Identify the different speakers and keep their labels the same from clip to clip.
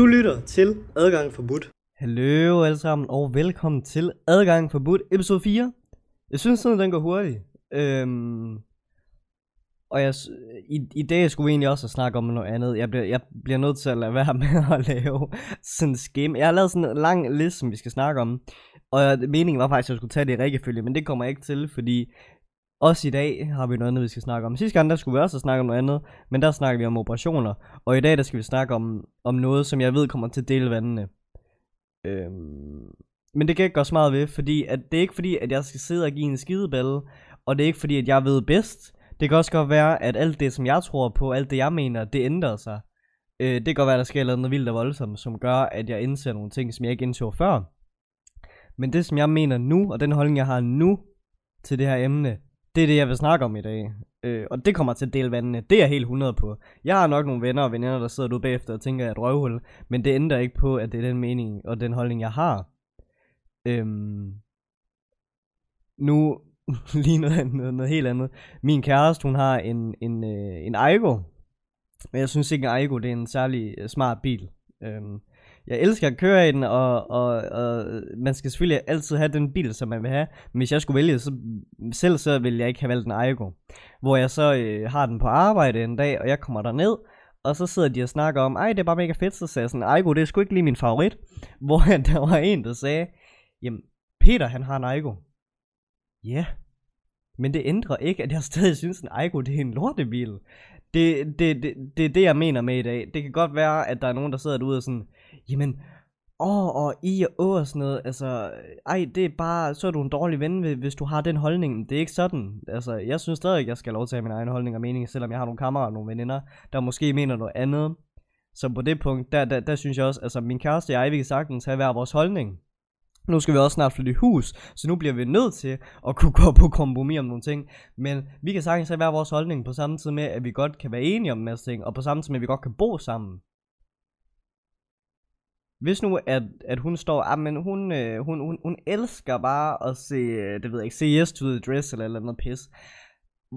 Speaker 1: Du lytter til Adgang Forbudt.
Speaker 2: Hallo alle sammen, og velkommen til Adgang Forbudt, episode 4. Jeg synes sådan, den går hurtigt. Øhm, og jeg, i, i dag skulle vi egentlig også snakke om noget andet. Jeg bliver, jeg bliver nødt til at lade være med at lave sådan en schema. Jeg har lavet sådan en lang liste, som vi skal snakke om. Og meningen var faktisk, at jeg skulle tage det i rækkefølge, men det kommer jeg ikke til, fordi også i dag har vi noget andet, vi skal snakke om. Sidste gang, der skulle vi også snakke om noget andet, men der snakker vi om operationer. Og i dag, der skal vi snakke om, om noget, som jeg ved kommer til at dele vandene. Øhm, men det kan jeg ikke gøre så meget ved, fordi at det er ikke fordi, at jeg skal sidde og give en skideballe, og det er ikke fordi, at jeg ved bedst. Det kan også godt være, at alt det, som jeg tror på, alt det, jeg mener, det ændrer sig. Øh, det kan godt være, at der sker noget vildt og voldsomt, som gør, at jeg indser nogle ting, som jeg ikke indså før. Men det, som jeg mener nu, og den holdning, jeg har nu til det her emne, det er det, jeg vil snakke om i dag. Øh, og det kommer til at dele vandene. Det er jeg helt 100 på. Jeg har nok nogle venner og veninder, der sidder ude bagefter og tænker, at jeg er et røvhul. Men det ændrer ikke på, at det er den mening og den holdning, jeg har. Øhm, nu lige noget, noget, noget helt andet. Min kæreste, hun har en, en, øh, en Aigo. Men jeg synes ikke, en Aigo det er en særlig øh, smart bil. Øhm, jeg elsker at køre i den, og, og, og man skal selvfølgelig altid have den bil, som man vil have. Men hvis jeg skulle vælge så, selv, så ville jeg ikke have valgt en Aygo. Hvor jeg så øh, har den på arbejde en dag, og jeg kommer der ned og så sidder de og snakker om, ej, det er bare mega fedt, så sagde jeg sådan, Aigo, det er sgu ikke lige min favorit. Hvor der var en, der sagde, jamen, Peter, han har en Aigo. Ja, yeah. men det ændrer ikke, at jeg stadig synes, en Aigo, det er en lortebil. Det, det, det, det er det, jeg mener med i dag. Det kan godt være, at der er nogen, der sidder derude og sådan, jamen, åh, og i og å og sådan noget, altså, ej, det er bare, så er du en dårlig ven, hvis- du har den holdning. Det er ikke sådan. Altså, jeg synes stadig, jeg skal have lov til at have min egen holdning og mening, selvom jeg har nogle kammerater og nogle veninder, der måske mener noget andet. Så på det punkt, der, der, der synes jeg også, altså min kæreste og jeg, vi kan sagtens have hver vores holdning. Nu skal vi også snart flytte i hus, så nu bliver vi nødt til at kunne gå på kompromis om nogle ting. Men vi kan sagtens have hver vores holdning på samme tid med, at vi godt kan være enige om en masse ting, og på samme tid med, at vi godt kan bo sammen. Hvis nu, at, at hun står, ah, men hun, øh, hun, hun, hun elsker bare at se, øh, det ved jeg ikke, se Yes to the Dress eller eller andet pis.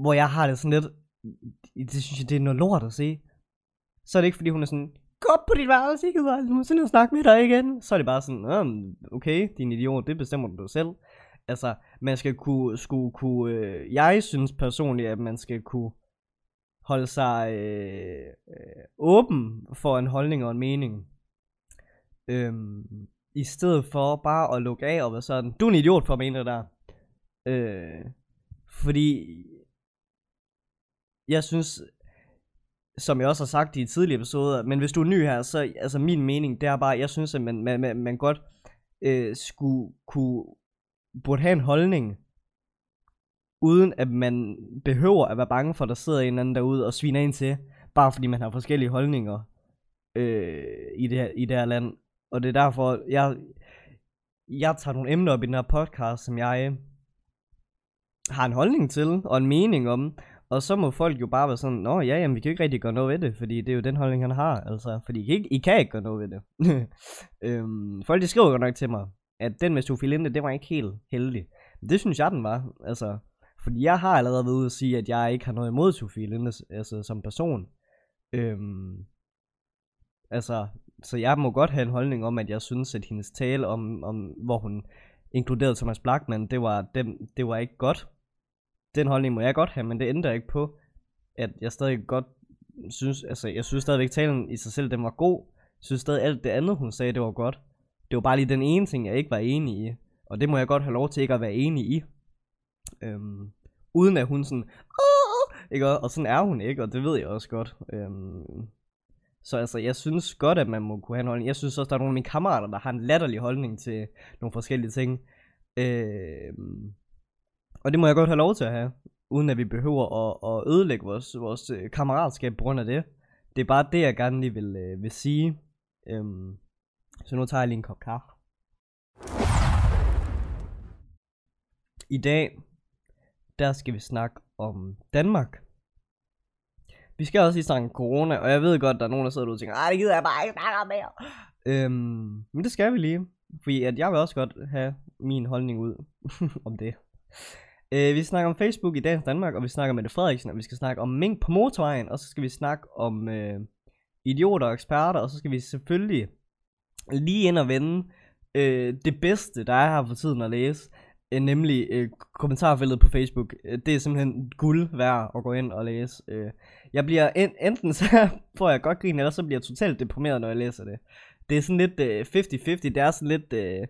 Speaker 2: Hvor jeg har det sådan lidt, det synes jeg, det er noget lort at se. Så er det ikke fordi, hun er sådan, gå op på dit værelse, ikke gider aldrig nogensinde at snakke med dig igen. Så er det bare sådan, okay, din idiot, det bestemmer du selv. Altså, man skal kunne, skulle kunne, øh, jeg synes personligt, at man skal kunne holde sig øh, øh, åben for en holdning og en mening. Øhm, I stedet for bare at lukke af og være sådan, du er en idiot for at mene det der. Øh, fordi jeg synes, som jeg også har sagt i tidligere episoder, men hvis du er ny her, så altså min mening, det er bare, jeg synes, at man, man, man, man godt øh, skulle kunne, burde have en holdning, uden at man behøver at være bange for, at der sidder en eller anden derude og sviner ind til, bare fordi man har forskellige holdninger øh, i, det her, i det her land. Og det er derfor, jeg, jeg tager nogle emner op i den her podcast, som jeg øh, har en holdning til, og en mening om, og så må folk jo bare være sådan, nå ja, jamen vi kan jo ikke rigtig gøre noget ved det, fordi det er jo den holdning, han har, altså, fordi I kan ikke, I kan ikke gøre noget ved det. øhm, folk de skriver jo nok til mig, at den med Sofie Linde, det var ikke helt heldig. Men det synes jeg, den var, altså, fordi jeg har allerede været ude at sige, at jeg ikke har noget imod Sofie Linde, altså som person. Øhm, altså, så jeg må godt have en holdning om, at jeg synes, at hendes tale om, om hvor hun inkluderede Thomas Blackman, det var, dem, det var ikke godt. Den holdning må jeg godt have, men det ændrer ikke på, at jeg stadig godt synes, altså jeg synes stadigvæk talen i sig selv, den var god. Jeg synes stadig alt det andet, hun sagde, det var godt. Det var bare lige den ene ting, jeg ikke var enig i. Og det må jeg godt have lov til ikke at være enig i. Øhm, uden at hun sådan, Åh! ikke? Og og sådan er hun ikke, og det ved jeg også godt. Øhm, så altså, jeg synes godt, at man må kunne have en holdning. Jeg synes også, der er nogle af mine kammerater, der har en latterlig holdning til nogle forskellige ting. Øh, og det må jeg godt have lov til at have, uden at vi behøver at, at ødelægge vores, vores øh, kammeratskab på grund af det. Det er bare det, jeg gerne lige vil, øh, vil sige. Øh, så nu tager jeg lige en kop kaffe. I dag, der skal vi snakke om Danmark. Vi skal også lige snakke om corona, og jeg ved godt, der er nogen, der sidder derude og tænker, nej, det gider jeg bare ikke snakke om mere. Øhm, men det skal vi lige, fordi at jeg vil også godt have min holdning ud om det. Øh, vi snakker om Facebook i dagens Danmark, og vi snakker med det Frederiksen, og vi skal snakke om mink på motorvejen, og så skal vi snakke om øh, idioter og eksperter, og så skal vi selvfølgelig lige ind og vende øh, det bedste, der er her for tiden at læse, øh, nemlig øh, kommentarfeltet på Facebook. Øh, det er simpelthen guld værd at gå ind og læse. Øh, jeg bliver en, enten så får jeg godt grin, eller så bliver jeg totalt deprimeret, når jeg læser det. Det er sådan lidt øh, 50-50, det er sådan lidt øh,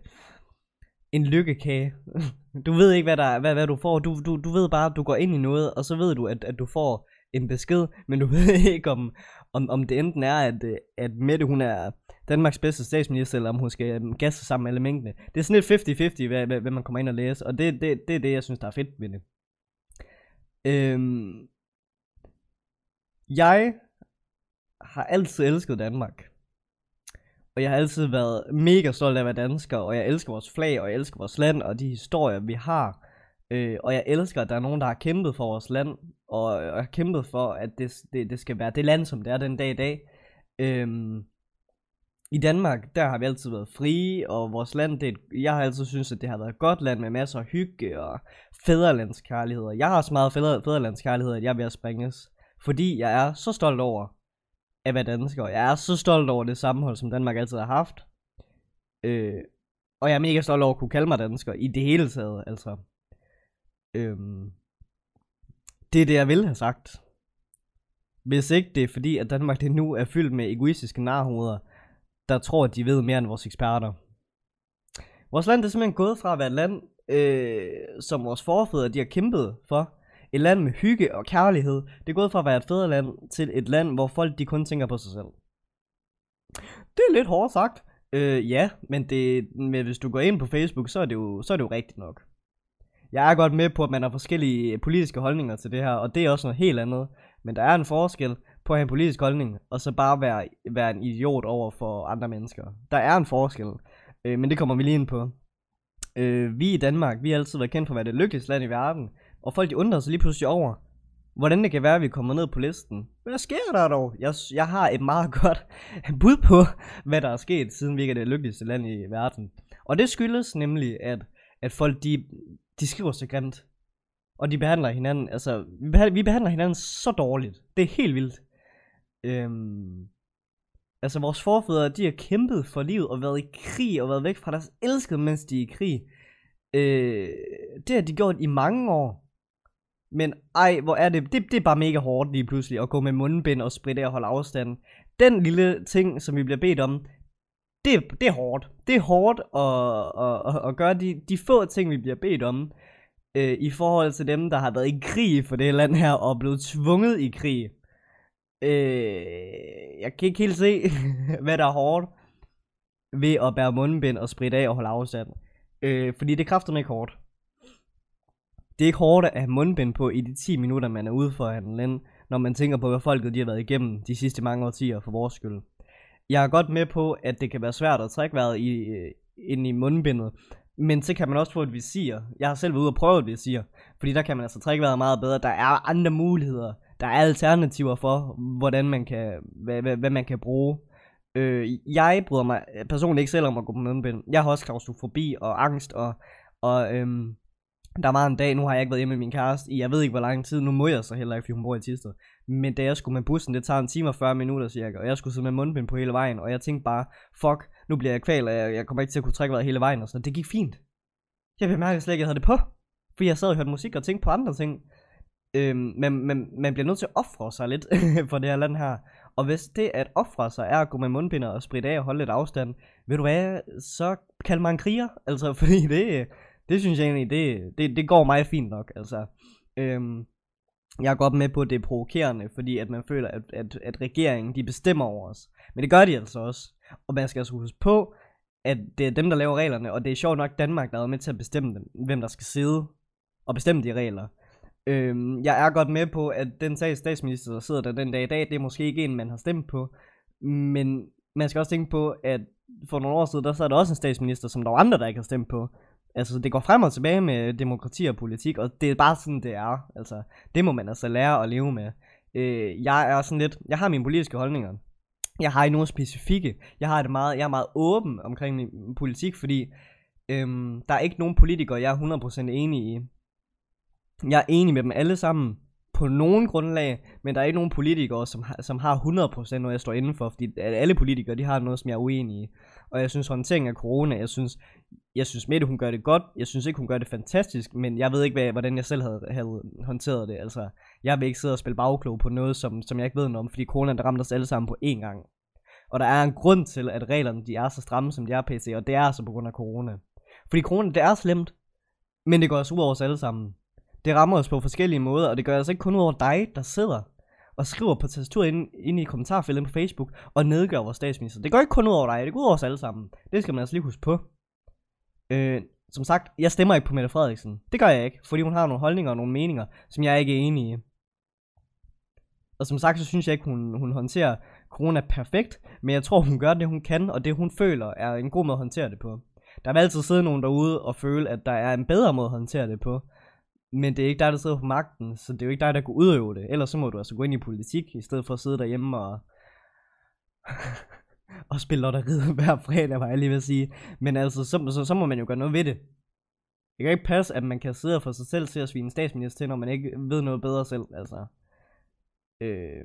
Speaker 2: en lykkekage. du ved ikke, hvad, der, hvad, hvad du får. Du, du, du ved bare, at du går ind i noget, og så ved du, at, at du får en besked, men du ved ikke, om, om, om det enten er, at, øh, at Mette hun er Danmarks bedste statsminister, eller om hun skal øh, gasse sammen med alle mængdene. Det er sådan lidt 50-50, hvad, hvad, hvad man kommer ind og læse, og det, det, det er det, jeg synes, der er fedt ved det. Øhm, jeg har altid elsket Danmark. Og jeg har altid været mega stolt af at være dansker, og jeg elsker vores flag, og jeg elsker vores land, og de historier, vi har. Øh, og jeg elsker, at der er nogen, der har kæmpet for vores land, og, og har kæmpet for, at det, det, det skal være det land, som det er den dag i dag. Øhm, I Danmark, der har vi altid været frie, og vores land, det, jeg har altid synes, at det har været et godt land med masser af hygge og fædrelandskærlighed. Jeg har så meget fædre, fædrelandskærlighed, at jeg vil springes. Fordi jeg er så stolt over at være dansker. Jeg er så stolt over det sammenhold, som Danmark altid har haft. Øh, og jeg er mega stolt over at kunne kalde mig dansker i det hele taget, altså. Øhm, det er det, jeg vil have sagt. Hvis ikke det er fordi, at Danmark det nu er fyldt med egoistiske narhoveder, der tror, at de ved mere end vores eksperter. Vores land er simpelthen gået fra at være et land, øh, som vores forfædre de har kæmpet for. Et land med hygge og kærlighed. Det er gået fra at være et fædreland til et land, hvor folk de kun tænker på sig selv. Det er lidt hårdt sagt. Øh, ja, men, det, men hvis du går ind på Facebook, så er, det jo, så er det jo rigtigt nok. Jeg er godt med på, at man har forskellige politiske holdninger til det her, og det er også noget helt andet. Men der er en forskel på at have en politisk holdning, og så bare være, være en idiot over for andre mennesker. Der er en forskel, øh, men det kommer vi lige ind på. Øh, vi i Danmark, vi har altid været kendt for at være det lykkeligste land i verden, og folk de undrer sig lige pludselig over, hvordan det kan være, at vi kommer ned på listen. Hvad sker der dog? Jeg, jeg har et meget godt bud på, hvad der er sket, siden vi ikke er det lykkeligste land i verden. Og det skyldes nemlig, at, at folk de, de skriver så grimt. Og de behandler hinanden, altså, vi behandler, vi behandler hinanden så dårligt. Det er helt vildt. Øhm, altså, vores forfædre, de har kæmpet for livet og været i krig og været væk fra deres elskede, mens de er i krig. Øh, det har de gjort i mange år. Men ej, hvor er det, det, det er bare mega hårdt lige pludselig at gå med mundbind og spritte og holde afstand. Den lille ting, som vi bliver bedt om, det, det er hårdt. Det er hårdt at, at, at, at gøre de, de få ting, vi bliver bedt om, øh, i forhold til dem, der har været i krig for det land her, og blevet tvunget i krig. Øh, jeg kan ikke helt se, hvad der er hårdt ved at bære mundbind og spritte af og holde afstand. Øh, fordi det kræfter ikke hårdt. Det er ikke hårdt at have mundbind på i de 10 minutter, man er ude for handle når man tænker på, hvad folket de har været igennem de sidste mange årtier for vores skyld. Jeg er godt med på, at det kan være svært at trække vejret i, øh, ind i mundbindet, men så kan man også få et visir. Jeg har selv været ude og prøve et visir, fordi der kan man altså trække vejret meget bedre. Der er andre muligheder. Der er alternativer for, hvordan man kan, hvad, hvad, hvad man kan bruge. Øh, jeg bryder mig personligt ikke selv om at gå på mundbind. Jeg har også klaustrofobi og angst, og, og øhm, der var en dag, nu har jeg ikke været hjemme med min kæreste i, jeg ved ikke hvor lang tid, nu må jeg så heller ikke, fordi hun bor i Tisted. Men da jeg skulle med bussen, det tager en time og 40 minutter cirka, og jeg skulle sidde med mundbind på hele vejen, og jeg tænkte bare, fuck, nu bliver jeg kval, og jeg, jeg kommer ikke til at kunne trække vejret hele vejen, og sådan Det gik fint. Jeg bemærkede slet ikke, at jeg havde det på, fordi jeg sad og hørte musik og tænkte på andre ting. Øhm, men, men man bliver nødt til at ofre sig lidt for det her land her. Og hvis det at ofre sig er at gå med mundbinder og spritte af og holde lidt afstand, ved du hvad, så kald mig en kriger. Altså, fordi det, det synes jeg egentlig, det, det, det går mig fint nok. Altså, øhm, jeg er godt med på, at det er provokerende, fordi at man føler, at, at, at regeringen de bestemmer over os. Men det gør de altså også. Og man skal altså huske på, at det er dem, der laver reglerne, og det er sjovt nok Danmark, der er med til at bestemme dem, hvem der skal sidde og bestemme de regler. Øhm, jeg er godt med på, at den sag statsminister, der sidder der den dag i dag, det er måske ikke en, man har stemt på. Men man skal også tænke på, at for nogle år siden, der sad der også en statsminister, som der var andre, der ikke har stemt på. Altså, det går frem og tilbage med demokrati og politik, og det er bare sådan, det er. Altså, det må man altså lære at leve med. Øh, jeg er sådan lidt, jeg har mine politiske holdninger. Jeg har ikke nogen specifikke. Jeg har det meget, jeg er meget åben omkring min politik, fordi øhm, der er ikke nogen politikere, jeg er 100% enig i. Jeg er enig med dem alle sammen, på nogen grundlag, men der er ikke nogen politikere, som har, som har 100% noget, jeg står indenfor, fordi alle politikere, de har noget, som jeg er uenig i. Og jeg synes, håndteringen af corona, jeg synes, jeg synes Mette, hun gør det godt. Jeg synes ikke, hun gør det fantastisk, men jeg ved ikke, hvad, hvordan jeg selv havde, havde håndteret det. Altså, jeg vil ikke sidde og spille bagklog på noget, som, som jeg ikke ved noget om, fordi corona, der ramte os alle sammen på én gang. Og der er en grund til, at reglerne de er så stramme, som de er PC, og det er altså på grund af corona. Fordi corona, det er slemt, men det går også ud over os alle sammen. Det rammer os på forskellige måder, og det gør altså ikke kun ud over dig, der sidder og skriver på tastaturet inde, inde i kommentarfeltet på Facebook, og nedgør vores statsminister. Det går ikke kun ud over dig, det går ud over os alle sammen. Det skal man altså lige huske på. Øh, som sagt, jeg stemmer ikke på Mette Frederiksen. Det gør jeg ikke, fordi hun har nogle holdninger og nogle meninger, som jeg ikke er enig i. Og som sagt, så synes jeg ikke, hun, hun håndterer corona perfekt, men jeg tror, hun gør det, hun kan, og det, hun føler, er en god måde at håndtere det på. Der vil altid sidde nogen derude og føle, at der er en bedre måde at håndtere det på. Men det er ikke dig, der sidder på magten, så det er jo ikke dig, der kan udøve det. Ellers så må du altså gå ind i politik, i stedet for at sidde derhjemme og... og spille lotteriet hver fredag, var jeg lige ved at sige. Men altså, så, så, så må man jo gøre noget ved det. Det kan ikke passe, at man kan sidde og få sig selv til at svine statsminister til, når man ikke ved noget bedre selv, altså. Øh...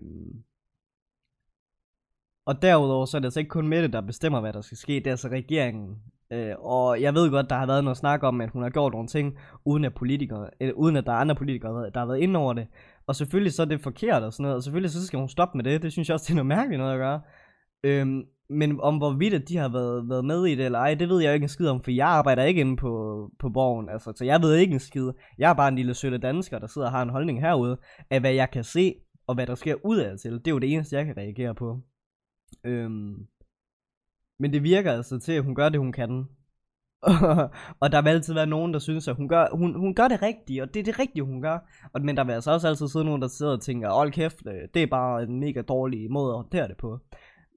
Speaker 2: Og derudover så er det altså ikke kun Mette, der bestemmer, hvad der skal ske. Det er altså regeringen. Øh, og jeg ved godt, der har været noget snak om, at hun har gjort nogle ting, uden at, politikere, eller, uden at der er andre politikere, der har været inde over det. Og selvfølgelig så er det forkert og sådan noget, og selvfølgelig så skal hun stoppe med det. Det synes jeg også, det er noget mærkeligt noget at gøre. Øhm, men om hvorvidt de har været, været med i det eller ej, det ved jeg jo ikke en skid om, for jeg arbejder ikke inde på, på borgen, altså, så jeg ved ikke en skid. Jeg er bare en lille sølle dansker, der sidder og har en holdning herude, af hvad jeg kan se, og hvad der sker ud af til. Det er jo det eneste, jeg kan reagere på. Øhm, men det virker altså til, at hun gør det, hun kan. og der vil altid være nogen, der synes, at hun gør, hun, hun gør det rigtige, og det er det rigtige, hun gør. Og, men der vil altså også altid sidde nogen, der sidder og tænker, hold kæft, øh, det er bare en mega dårlig måde at håndtere det på.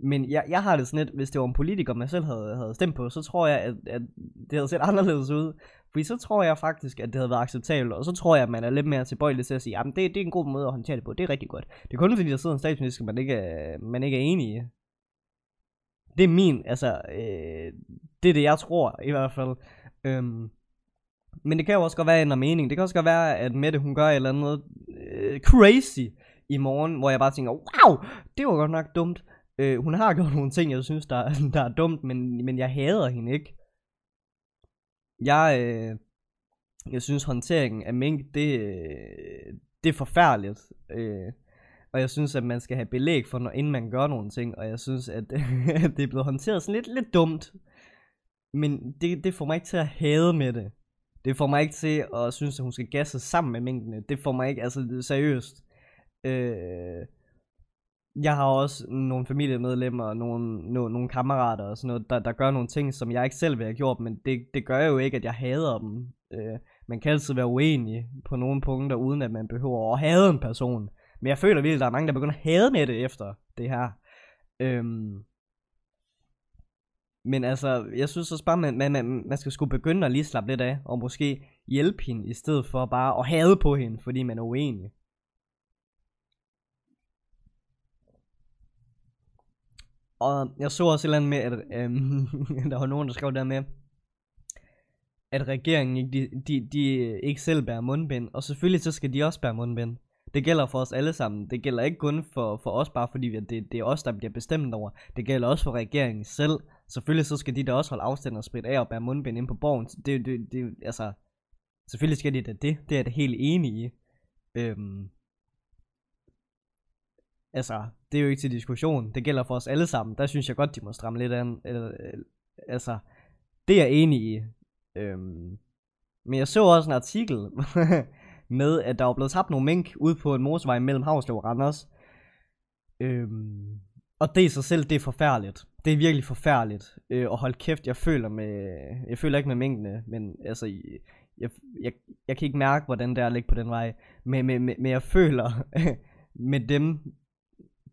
Speaker 2: Men jeg, jeg har det sådan lidt, hvis det var en politiker, man selv havde, havde stemt på, så tror jeg, at, at det havde set anderledes ud. Fordi så tror jeg faktisk, at det havde været acceptabelt, og så tror jeg, at man er lidt mere tilbøjelig til at sige, jamen det, det er en god måde at håndtere det på, det er rigtig godt. Det er kun fordi, der sidder en statsminister, man ikke er, man ikke er enig i. Det er min, altså, øh, det er det, jeg tror i hvert fald. Øhm, men det kan jo også godt være en mening. Det kan også godt være, at Mette hun gør et eller andet øh, crazy i morgen, hvor jeg bare tænker, wow, det var godt nok dumt. Øh, hun har gjort nogle ting, jeg synes, der, der er dumt, men, men jeg hader hende ikke. Jeg, øh, jeg synes, håndteringen af mink, det, øh, det er forfærdeligt. Øh, og jeg synes, at man skal have belæg for, når, inden man gør nogle ting. Og jeg synes, at, det er blevet håndteret sådan lidt, lidt dumt. Men det, det får mig ikke til at hade med det. Det får mig ikke til at synes, at hun skal gasse sammen med mængdene. Det får mig ikke, altså seriøst. Øh, jeg har også nogle familiemedlemmer, nogle, nogle, nogle kammerater og sådan noget, der, der gør nogle ting, som jeg ikke selv vil have gjort, men det, det gør jo ikke, at jeg hader dem. Øh, man kan altid være uenig på nogle punkter, uden at man behøver at hade en person. Men jeg føler virkelig, at der er mange, der begynder at hade med det efter det her. Øhm, men altså, jeg synes også bare, man, man, man, man skal skulle begynde at lige slappe lidt af, og måske hjælpe hende, i stedet for bare at hade på hende, fordi man er uenig. Og jeg så også et eller andet med, at øhm, der var nogen, der skrev der med, at regeringen ikke, de, de, de ikke selv bærer mundbind. Og selvfølgelig så skal de også bære mundbind. Det gælder for os alle sammen. Det gælder ikke kun for, for os, bare fordi vi, det, det er os, der bliver bestemt over. Det gælder også for regeringen selv. Selvfølgelig så skal de da også holde afstand og spritte af og bære mundbind ind på borgen. Det, det, det, altså, selvfølgelig skal de da det. Det er det helt enige i. Øhm, altså, det er jo ikke til diskussion. Det gælder for os alle sammen. Der synes jeg godt, de må stramme lidt an. Eller, øh, altså, det er jeg enig i. Øhm, men jeg så også en artikel med, at der var blevet tabt nogle mink ude på en motorvej mellem Havslev og Randers. Øhm, og det i sig selv, det er forfærdeligt. Det er virkelig forfærdeligt. Øh, og hold kæft, jeg føler med, jeg føler ikke med minkene, men altså, jeg, jeg, jeg kan ikke mærke, hvordan det er at ligge på den vej. Men, men, men, men jeg føler med dem,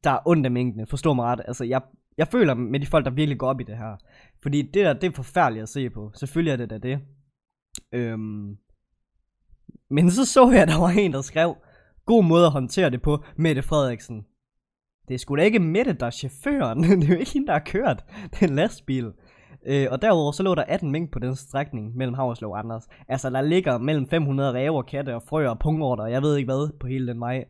Speaker 2: der er ondt af minkene. forstå mig ret. Altså, jeg, jeg føler med de folk, der virkelig går op i det her. Fordi det der, det er forfærdeligt at se på. Selvfølgelig er det da det. Øhm, men så så jeg, at der var en, der skrev, god måde at håndtere det på, Mette Frederiksen. Det er sgu da ikke Mette, der er chaufføren. det er jo ikke hende, der har kørt. den lastbil. Øh, og derudover så lå der 18 mink på den strækning mellem Havreslov og Anders. Altså der ligger mellem 500 ræver, katte og frøer og pungorter, og jeg ved ikke hvad, på hele den vej.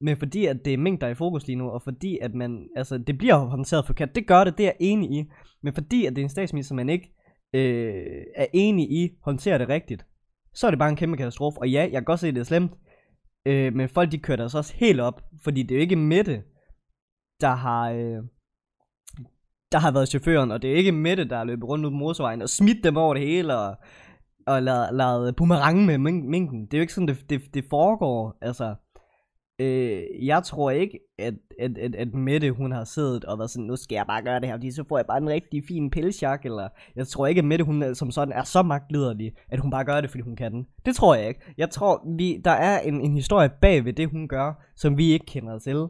Speaker 2: Men fordi at det er mink, der er i fokus lige nu, og fordi at man, altså det bliver håndteret forkert, det gør det, det er jeg enig i. Men fordi at det er en statsminister, man ikke øh, er enig i, håndterer det rigtigt, så er det bare en kæmpe katastrofe. Og ja, jeg kan godt se, at det er slemt, øh, men folk de kører deres også helt op, fordi det er jo ikke Mette, der har, øh, der har været chaufføren, og det er ikke Mette, der har løbet rundt ud på motorvejen og smidt dem over det hele, og, og lavet, lavet boomerang med minken. Det er jo ikke sådan, det, det, det foregår. Altså, øh, jeg tror ikke, at, at, at, at Mette, hun har siddet og været sådan, nu skal jeg bare gøre det her, fordi så får jeg bare en rigtig fin pelsjak, eller jeg tror ikke, at Mette, hun som sådan er så magtliderlig, at hun bare gør det, fordi hun kan den. Det tror jeg ikke. Jeg tror, vi, der er en, en historie bag ved det, hun gør, som vi ikke kender til.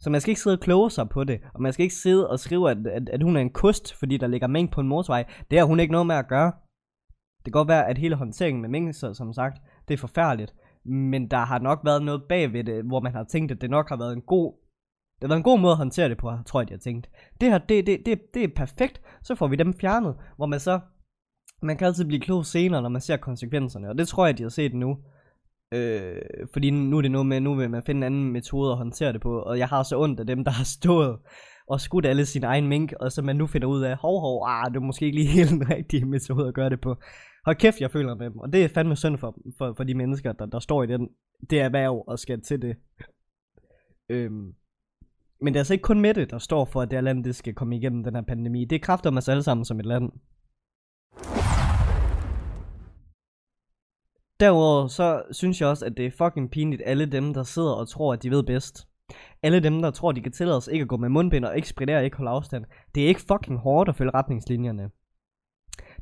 Speaker 2: Så man skal ikke sidde og kloge sig på det, og man skal ikke sidde og skrive, at, at, at hun er en kust, fordi der ligger mængde på en motorvej. Det har hun ikke noget med at gøre. Det kan godt være, at hele håndteringen med mængde, som sagt, det er forfærdeligt. Men der har nok været noget bag ved det, hvor man har tænkt, at det nok har været en god det har været en god måde at håndtere det på, tror jeg, de har tænkt. Det her, det, det, det, det er perfekt. Så får vi dem fjernet, hvor man så... Man kan altid blive klog senere, når man ser konsekvenserne, og det tror jeg, de har set nu. Øh, fordi nu er det noget med, nu vil man finde en anden metode at håndtere det på, og jeg har så ondt af dem, der har stået og skudt alle sin egen mink, og så man nu finder ud af, hov hov, ah, det er måske ikke lige helt den rigtige metode at gøre det på. Hold kæft, jeg føler med dem, og det er fandme synd for, for, for de mennesker, der, der står i den, det erhverv og skal til det. Øhm, men det er altså ikke kun med det, der står for, at det her land det skal komme igennem den her pandemi. Det kræfter om os alle sammen som et land. Derudover så synes jeg også, at det er fucking pinligt alle dem, der sidder og tror, at de ved bedst. Alle dem, der tror, de kan tillade os ikke at gå med mundbind og ikke spritte og ikke holde afstand. Det er ikke fucking hårdt at følge retningslinjerne.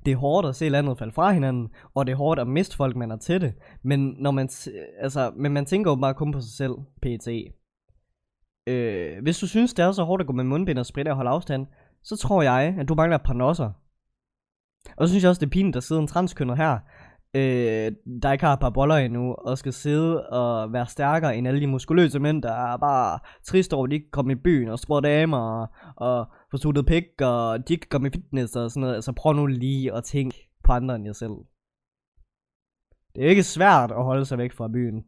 Speaker 2: Det er hårdt at se landet falde fra hinanden, og det er hårdt at miste folk, man er til det. Men, når man, altså, men man tænker jo bare kun på sig selv, PT. Øh, hvis du synes, det er så hårdt at gå med mundbind og spritte og holde afstand, så tror jeg, at du mangler et par nosser. Og så synes jeg også, det er pinligt, at sidde en transkønnet her, øh, der ikke har et par boller endnu, og skal sidde og være stærkere end alle de muskuløse mænd, der er bare trist over, at de ikke kom i byen og spurgte damer, og, og få suttet pik, og de ikke kommer i fitness og sådan noget. Altså prøv nu lige at tænke på andre end jer selv. Det er ikke svært at holde sig væk fra byen.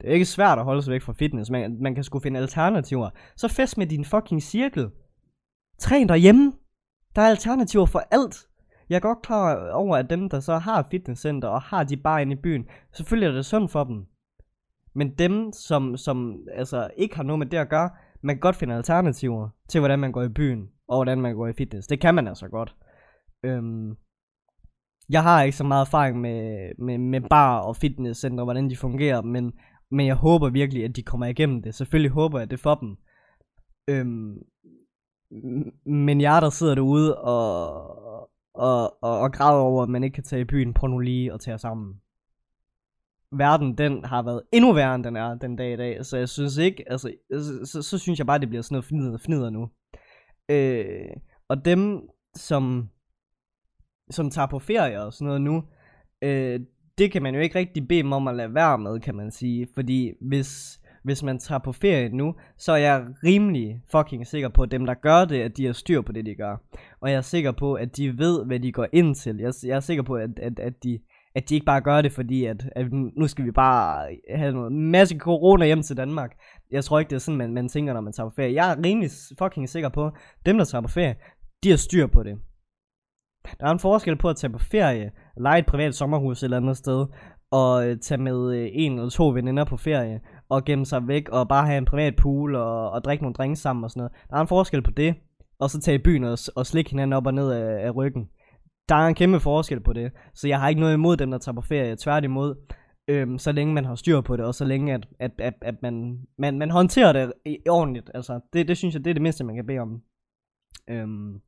Speaker 2: Det er ikke svært at holde sig væk fra fitness. Man, man kan sgu finde alternativer. Så fest med din fucking cirkel. Træn derhjemme. Der er alternativer for alt. Jeg er godt klar over, at dem, der så har fitnesscenter og har de bare inde i byen, selvfølgelig er det synd for dem. Men dem, som, som altså, ikke har noget med det at gøre, man kan godt finde alternativer til, hvordan man går i byen, og hvordan man går i fitness. Det kan man altså godt. Øhm, jeg har ikke så meget erfaring med, med, med bar og fitnesscenter, hvordan de fungerer, men, men jeg håber virkelig, at de kommer igennem det. Selvfølgelig håber jeg det for dem. Øhm, men jeg der sidder derude og, og, og, og græder over, at man ikke kan tage i byen på nu lige og tage sammen. Verden, den har været endnu værre, end den er den dag i dag, så jeg synes ikke, altså, så, så, så synes jeg bare, det bliver sådan noget fnider, fnider nu. Øh, og dem, som, som tager på ferie og sådan noget nu, øh, det kan man jo ikke rigtig bede dem om at lade være med, kan man sige, fordi hvis hvis man tager på ferie nu, så er jeg rimelig fucking sikker på, at dem, der gør det, at de har styr på det, de gør. Og jeg er sikker på, at de ved, hvad de går ind til. Jeg, jeg er sikker på, at, at, at, de, at de ikke bare gør det, fordi at, at nu skal vi bare have noget masse corona hjem til Danmark. Jeg tror ikke, det er sådan, man, man tænker, når man tager på ferie. Jeg er rimelig fucking sikker på, at dem, der tager på ferie, de har styr på det. Der er en forskel på at tage på ferie, lege et privat sommerhus et eller andet sted, og øh, tage med øh, en eller to veninder på ferie, og gemme sig væk, og bare have en privat pool, og, og drikke nogle drinks sammen og sådan noget. Der er en forskel på det, og så tage i byen og, og slikke hinanden op og ned af, af ryggen. Der er en kæmpe forskel på det, så jeg har ikke noget imod dem, der tager på ferie, tværtimod. Øhm, så længe man har styr på det, og så længe at, at, at, at man, man, man håndterer det ordentligt. Altså, det, det synes jeg, det er det mindste, man kan bede om. Øhm,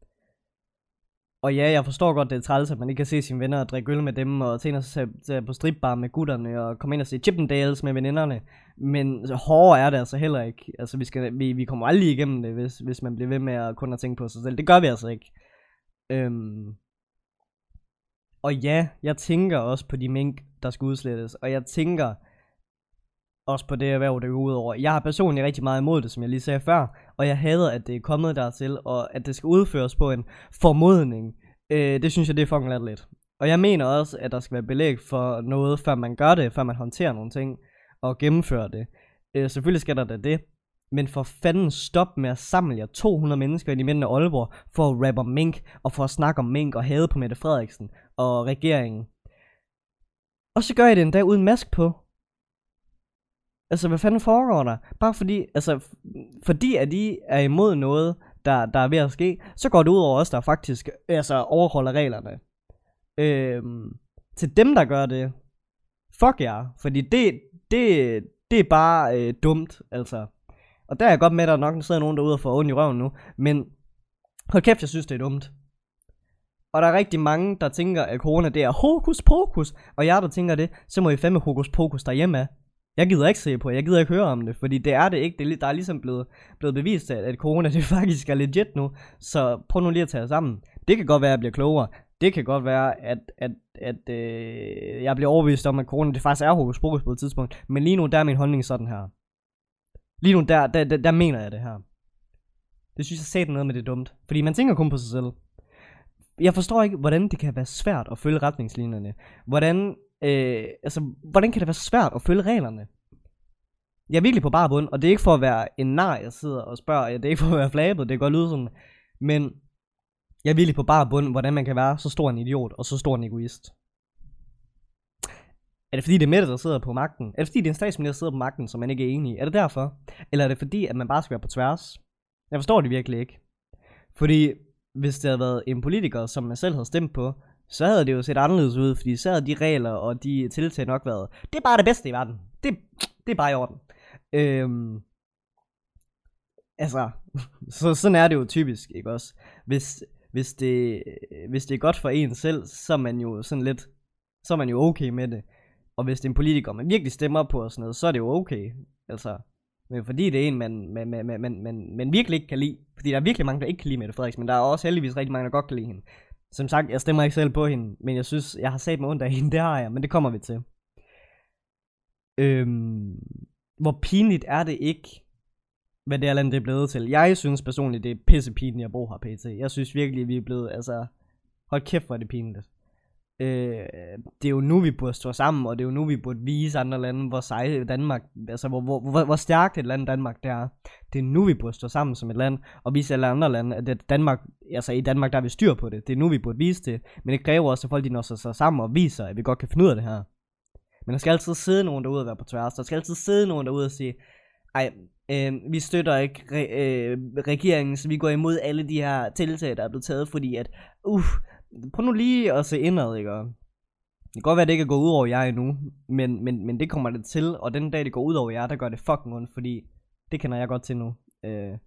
Speaker 2: og ja, jeg forstår godt, det er træls, at man ikke kan se sine venner og drikke øl med dem, og tænke sig på stripbar med gutterne, og komme ind og se Chippendales med veninderne. Men så hårdere er det altså heller ikke. Altså, vi, skal, vi, vi kommer aldrig igennem det, hvis, hvis man bliver ved med at kun at tænke på sig selv. Det gør vi altså ikke. Øhm. Og ja, jeg tænker også på de mink, der skal udslettes. Og jeg tænker også på det erhverv, der går ud over. Jeg har personligt rigtig meget imod det, som jeg lige sagde før. Og jeg hader, at det er kommet dertil, og at det skal udføres på en formodning. Øh, det synes jeg, det er fucking latterligt. Og jeg mener også, at der skal være belæg for noget, før man gør det, før man håndterer nogle ting og gennemfører det. Øh, selvfølgelig skal der da det. Men for fanden stop med at samle jer 200 mennesker ind i midten af Aalborg for at rappe om mink, og for at snakke om mink og hade på Mette Frederiksen og regeringen. Og så gør jeg det endda uden mask på. Altså, hvad fanden foregår der? Bare fordi, altså, fordi at I er imod noget, der, der er ved at ske, så går det ud over os, der faktisk altså, overholder reglerne. Øhm, til dem, der gør det, fuck jer. Fordi det, det, det er bare øh, dumt, altså. Og der er jeg godt med, at der nok sidder nogen derude og får ondt i røven nu. Men hold kæft, jeg synes, det er dumt. Og der er rigtig mange, der tænker, at corona det er hokus pokus. Og jeg der tænker det, så må I fandme hokus pokus derhjemme af. Jeg gider ikke se på, jeg gider ikke høre om det, fordi det er det ikke. Det er, der er ligesom blevet, blevet bevist, at, at corona det faktisk er legit nu. Så prøv nu lige at tage sammen. Det kan godt være, at jeg bliver klogere. Det kan godt være, at, at, at øh, jeg bliver overbevist om, at corona det faktisk er hokus pokus på et tidspunkt. Men lige nu, der er min holdning sådan her. Lige nu, der, der, der, der mener jeg det her. Det synes jeg satan noget med det dumt. Fordi man tænker kun på sig selv. Jeg forstår ikke, hvordan det kan være svært at følge retningslinjerne. Hvordan, øh, altså, hvordan kan det være svært at følge reglerne? Jeg er virkelig på bare bund, og det er ikke for at være en nar, jeg sidder og spørger. Det er ikke for at være flabet, det kan godt lyde sådan. Men jeg er virkelig på bare bund, hvordan man kan være så stor en idiot og så stor en egoist. Er det fordi, det er Mette, der sidder på magten? Er det fordi, det er en statsminister, der sidder på magten, som man ikke er enig i? Er det derfor? Eller er det fordi, at man bare skal være på tværs? Jeg forstår det virkelig ikke. Fordi hvis det havde været en politiker, som man selv havde stemt på, så havde det jo set anderledes ud, fordi så havde de regler og de tiltag nok været, det er bare det bedste i verden. Det, det er bare i orden. Øhm, altså, så sådan er det jo typisk, ikke også? Hvis, hvis, det, hvis det er godt for en selv, så er man jo sådan lidt, så er man jo okay med det. Og hvis det er en politiker, man virkelig stemmer på og sådan noget, så er det jo okay. Altså, men fordi det er en, man, man, man, man, man, man virkelig ikke kan lide. Fordi der er virkelig mange, der ikke kan lide Mette Frederiksen, men der er også heldigvis rigtig mange, der godt kan lide hende. Som sagt, jeg stemmer ikke selv på hende, men jeg synes, jeg har sat mig ondt af hende, det har jeg, men det kommer vi til. Øhm, hvor pinligt er det ikke, hvad det her land det er blevet til. Jeg synes personligt, det er pisse pinligt at bo her pt. Jeg synes virkelig, vi er blevet, altså, hold kæft, hvor er det pinligt. Øh, det er jo nu, vi burde stå sammen, og det er jo nu, vi burde vise andre lande, hvor sej Danmark, altså hvor, hvor, hvor, hvor stærkt et land Danmark det er. Det er nu, vi burde stå sammen som et land, og vise alle andre lande, at det Danmark, altså i Danmark, der er vi styr på det. Det er nu, vi burde vise det, men det kræver også, at folk de når sig sammen og viser, at vi godt kan finde ud af det her. Men der skal altid sidde nogen derude og være på tværs. Der skal altid sidde nogen derude og sige, ej, øh, vi støtter ikke re- øh, regeringen, så vi går imod alle de her tiltag, der er blevet taget, fordi at, uh, prøv nu lige at se indad, ikke? Det kan godt være, at det ikke er gået ud over jer endnu, men, men, men det kommer det til, og den dag det går ud over jer, der gør det fucking ondt, fordi det kender jeg godt til nu. Øh,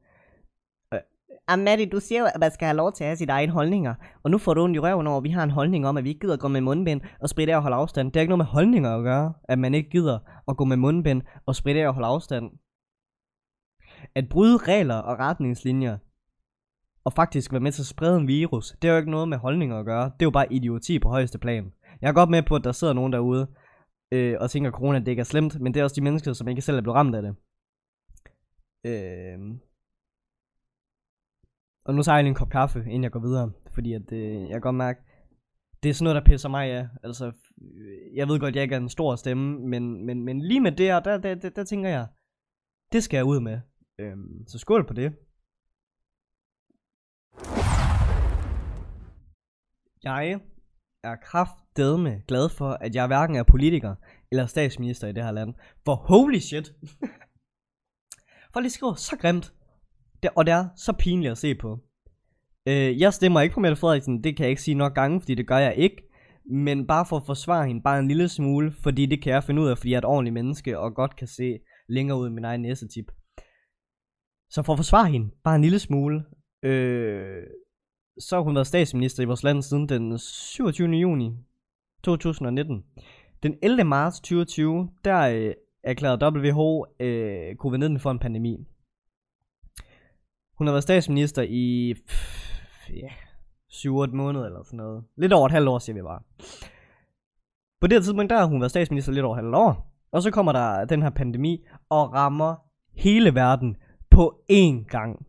Speaker 2: Ah, Maddie, du siger jo, at man skal have lov til at have sine egne holdninger. Og nu får du ondt i røven over, at vi har en holdning om, at vi ikke gider gå med mundbind og spritte af og holde afstand. Det har ikke noget med holdninger at gøre, at man ikke gider at gå med mundbind og spritte af og holde afstand. At bryde regler og retningslinjer, og faktisk være med til at sprede en virus, det er jo ikke noget med holdninger at gøre. Det er jo bare idioti på højeste plan. Jeg er godt med på, at der sidder nogen derude øh, og tænker, at corona det ikke er slemt, men det er også de mennesker, som ikke selv er blevet ramt af det. Øh... Og nu tager jeg lige en kop kaffe, inden jeg går videre, fordi at, øh, jeg kan godt mærke, det er sådan noget, der pisser mig af. Altså, øh, jeg ved godt, at jeg ikke er en stor stemme, men, men, men lige med det her, der, der, der, der tænker jeg, det skal jeg ud med. Øhm, så skål på det. Jeg er kraftedme glad for, at jeg hverken er politiker eller statsminister i det her land. For holy shit. for det skriver så grimt. Det, og det er så pinligt at se på. Øh, jeg stemmer ikke på Mette Frederiksen, det kan jeg ikke sige nok gange, fordi det gør jeg ikke. Men bare for at forsvare hende bare en lille smule, fordi det kan jeg finde ud af, fordi jeg er et ordentligt menneske, og godt kan se længere ud i min egen næsetip. Så for at forsvare hende, bare en lille smule, øh, så har hun været statsminister i vores land siden den 27. juni 2019. Den 11. marts 2020, der øh, erklærede WHO øh, covid-19 for en pandemi. Hun har været statsminister i ja, 7-8 måneder eller sådan noget. Lidt over et halvt år, siger vi bare. På det her tidspunkt, der har hun været statsminister lidt over et halvt år. Og så kommer der den her pandemi og rammer hele verden på én gang.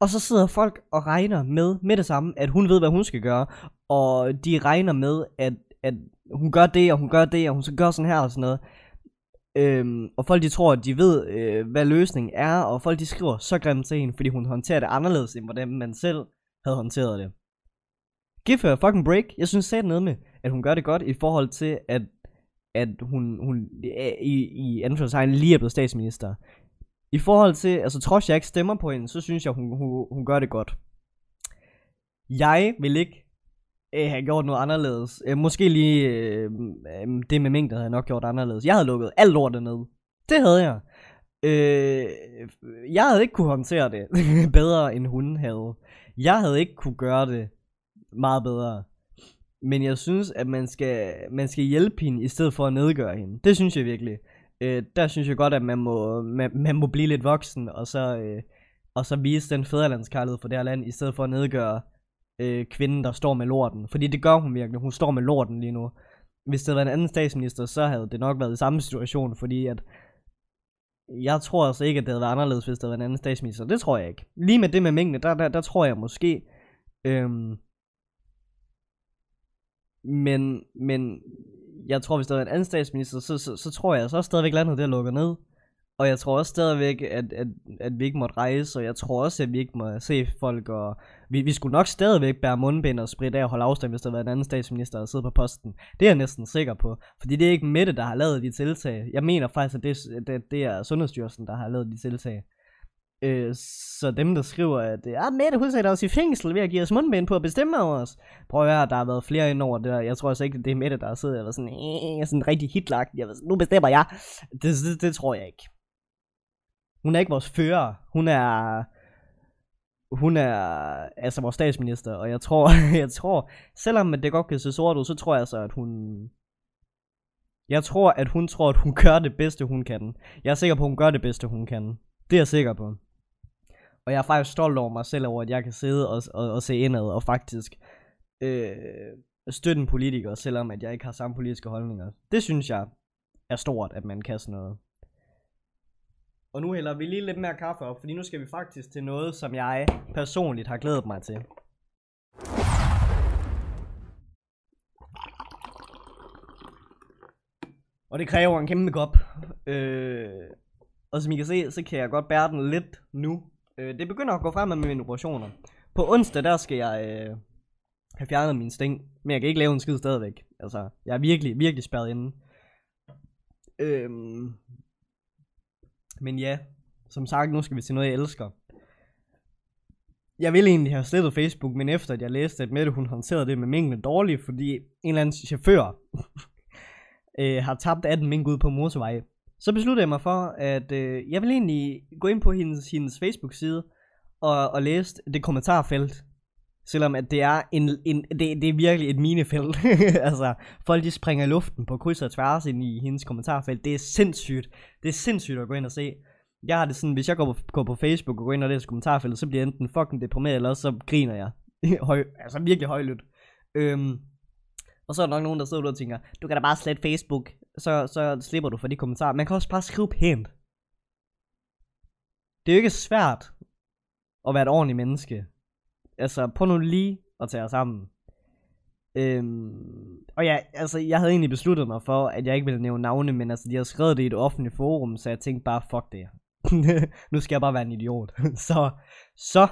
Speaker 2: Og så sidder folk og regner med, med det samme, at hun ved, hvad hun skal gøre. Og de regner med, at, at hun gør det, og hun gør det, og hun skal gøre sådan her og sådan noget. Øhm, og folk de tror, at de ved, øh, hvad løsningen er, og folk de skriver så grimt til hende, fordi hun håndterer det anderledes, end hvordan man selv havde håndteret det. Give her fucking break. Jeg synes sagde noget med, at hun gør det godt i forhold til, at, at hun, hun i, i anførselstegn lige er blevet statsminister. I forhold til, altså trods jeg ikke stemmer på hende, så synes jeg, hun, hun, hun gør det godt. Jeg vil ikke øh, have gjort noget anderledes. Øh, måske lige øh, mm, det med mængder havde jeg nok gjort anderledes. Jeg havde lukket alt lortet ned. Det havde jeg. Øh, jeg havde ikke kunne håndtere det bedre, end hun havde. Jeg havde ikke kunne gøre det meget bedre. Men jeg synes, at man skal, man skal hjælpe hende, i stedet for at nedgøre hende. Det synes jeg virkelig. Øh, der synes jeg godt, at man må, man, man må blive lidt voksen, og så, øh, og så vise den fædrelandskærlighed for det her land, i stedet for at nedgøre øh, kvinden, der står med lorten. Fordi det gør hun virkelig. Hun står med lorten lige nu. Hvis det var en anden statsminister, så havde det nok været i samme situation, fordi at jeg tror altså ikke, at det havde været anderledes, hvis det var en anden statsminister. Det tror jeg ikke. Lige med det med mængden, der, der, der tror jeg måske, øhm, men, men jeg tror, hvis der var en anden statsminister, så, så, så tror jeg, så er stadigvæk landet der lukker ned. Og jeg tror også stadigvæk, at, at, at vi ikke måtte rejse, og jeg tror også, at vi ikke må se folk, og vi, vi skulle nok stadigvæk bære mundbind og spritte af og holde afstand, hvis der var en anden statsminister, der sidder på posten. Det er jeg næsten sikker på, fordi det er ikke Mette, der har lavet de tiltag. Jeg mener faktisk, at det, det, det er Sundhedsstyrelsen, der har lavet de tiltag. Øh, så dem, der skriver, at ah, Mette, hun sætter os i fængsel ved at give os mundbind på at bestemme over os. Prøv at høre, der har været flere ind over det der. Jeg tror altså ikke, det er Mette, der har siddet og sådan, øh, sådan rigtig hitlagt. Jeg, nu bestemmer jeg. Det, det, det, tror jeg ikke. Hun er ikke vores fører. Hun er... Hun er altså vores statsminister, og jeg tror, jeg tror, selvom det godt kan se sort ud, så tror jeg altså, at hun... Jeg tror, at hun tror, at hun gør det bedste, hun kan. Jeg er sikker på, at hun gør det bedste, hun kan. Det er jeg sikker på. Og jeg er faktisk stolt over mig selv over, at jeg kan sidde og, og, og se indad og faktisk øh, støtte en politiker, selvom at jeg ikke har samme politiske holdninger. Det synes jeg er stort, at man kan sådan noget. Og nu hælder vi lige lidt mere kaffe op, fordi nu skal vi faktisk til noget, som jeg personligt har glædet mig til. Og det kræver en kæmpe kop. Øh, og som I kan se, så kan jeg godt bære den lidt nu. Øh, det begynder at gå frem med mine operationer. På onsdag, der skal jeg øh, have fjernet min sting. Men jeg kan ikke lave en skid stadigvæk. Altså, jeg er virkelig, virkelig spærret inde. Øh, men ja, som sagt, nu skal vi til noget, jeg elsker. Jeg ville egentlig have slettet Facebook, men efter at jeg læste, at Mette hun håndterede det med mængden dårligt, fordi en eller anden chauffør øh, har tabt 18 mink ud på motorvej. Så besluttede jeg mig for, at øh, jeg vil egentlig gå ind på hendes, hendes Facebook-side og, og læse det kommentarfelt. Selvom at det er, en, en, det, det er virkelig et minefelt. altså, folk de springer i luften på kryds og tværs ind i hendes kommentarfelt. Det er sindssygt. Det er sindssygt at gå ind og se. Jeg har det sådan, hvis jeg går på, går på Facebook og går ind og læser kommentarfeltet, så bliver jeg enten fucking deprimeret, eller så griner jeg. Høj, altså virkelig højlydt. Øhm, og så er der nok nogen, der sidder og tænker, du kan da bare slette Facebook, så, så slipper du for de kommentarer. Man kan også bare skrive pænt. Det er jo ikke svært at være et ordentligt menneske. Altså, prøv nu lige at tage jer sammen. Øhm, og ja, altså, jeg havde egentlig besluttet mig for, at jeg ikke ville nævne navne, men altså, de har skrevet det i et offentligt forum, så jeg tænkte bare, fuck det. nu skal jeg bare være en idiot. så, så,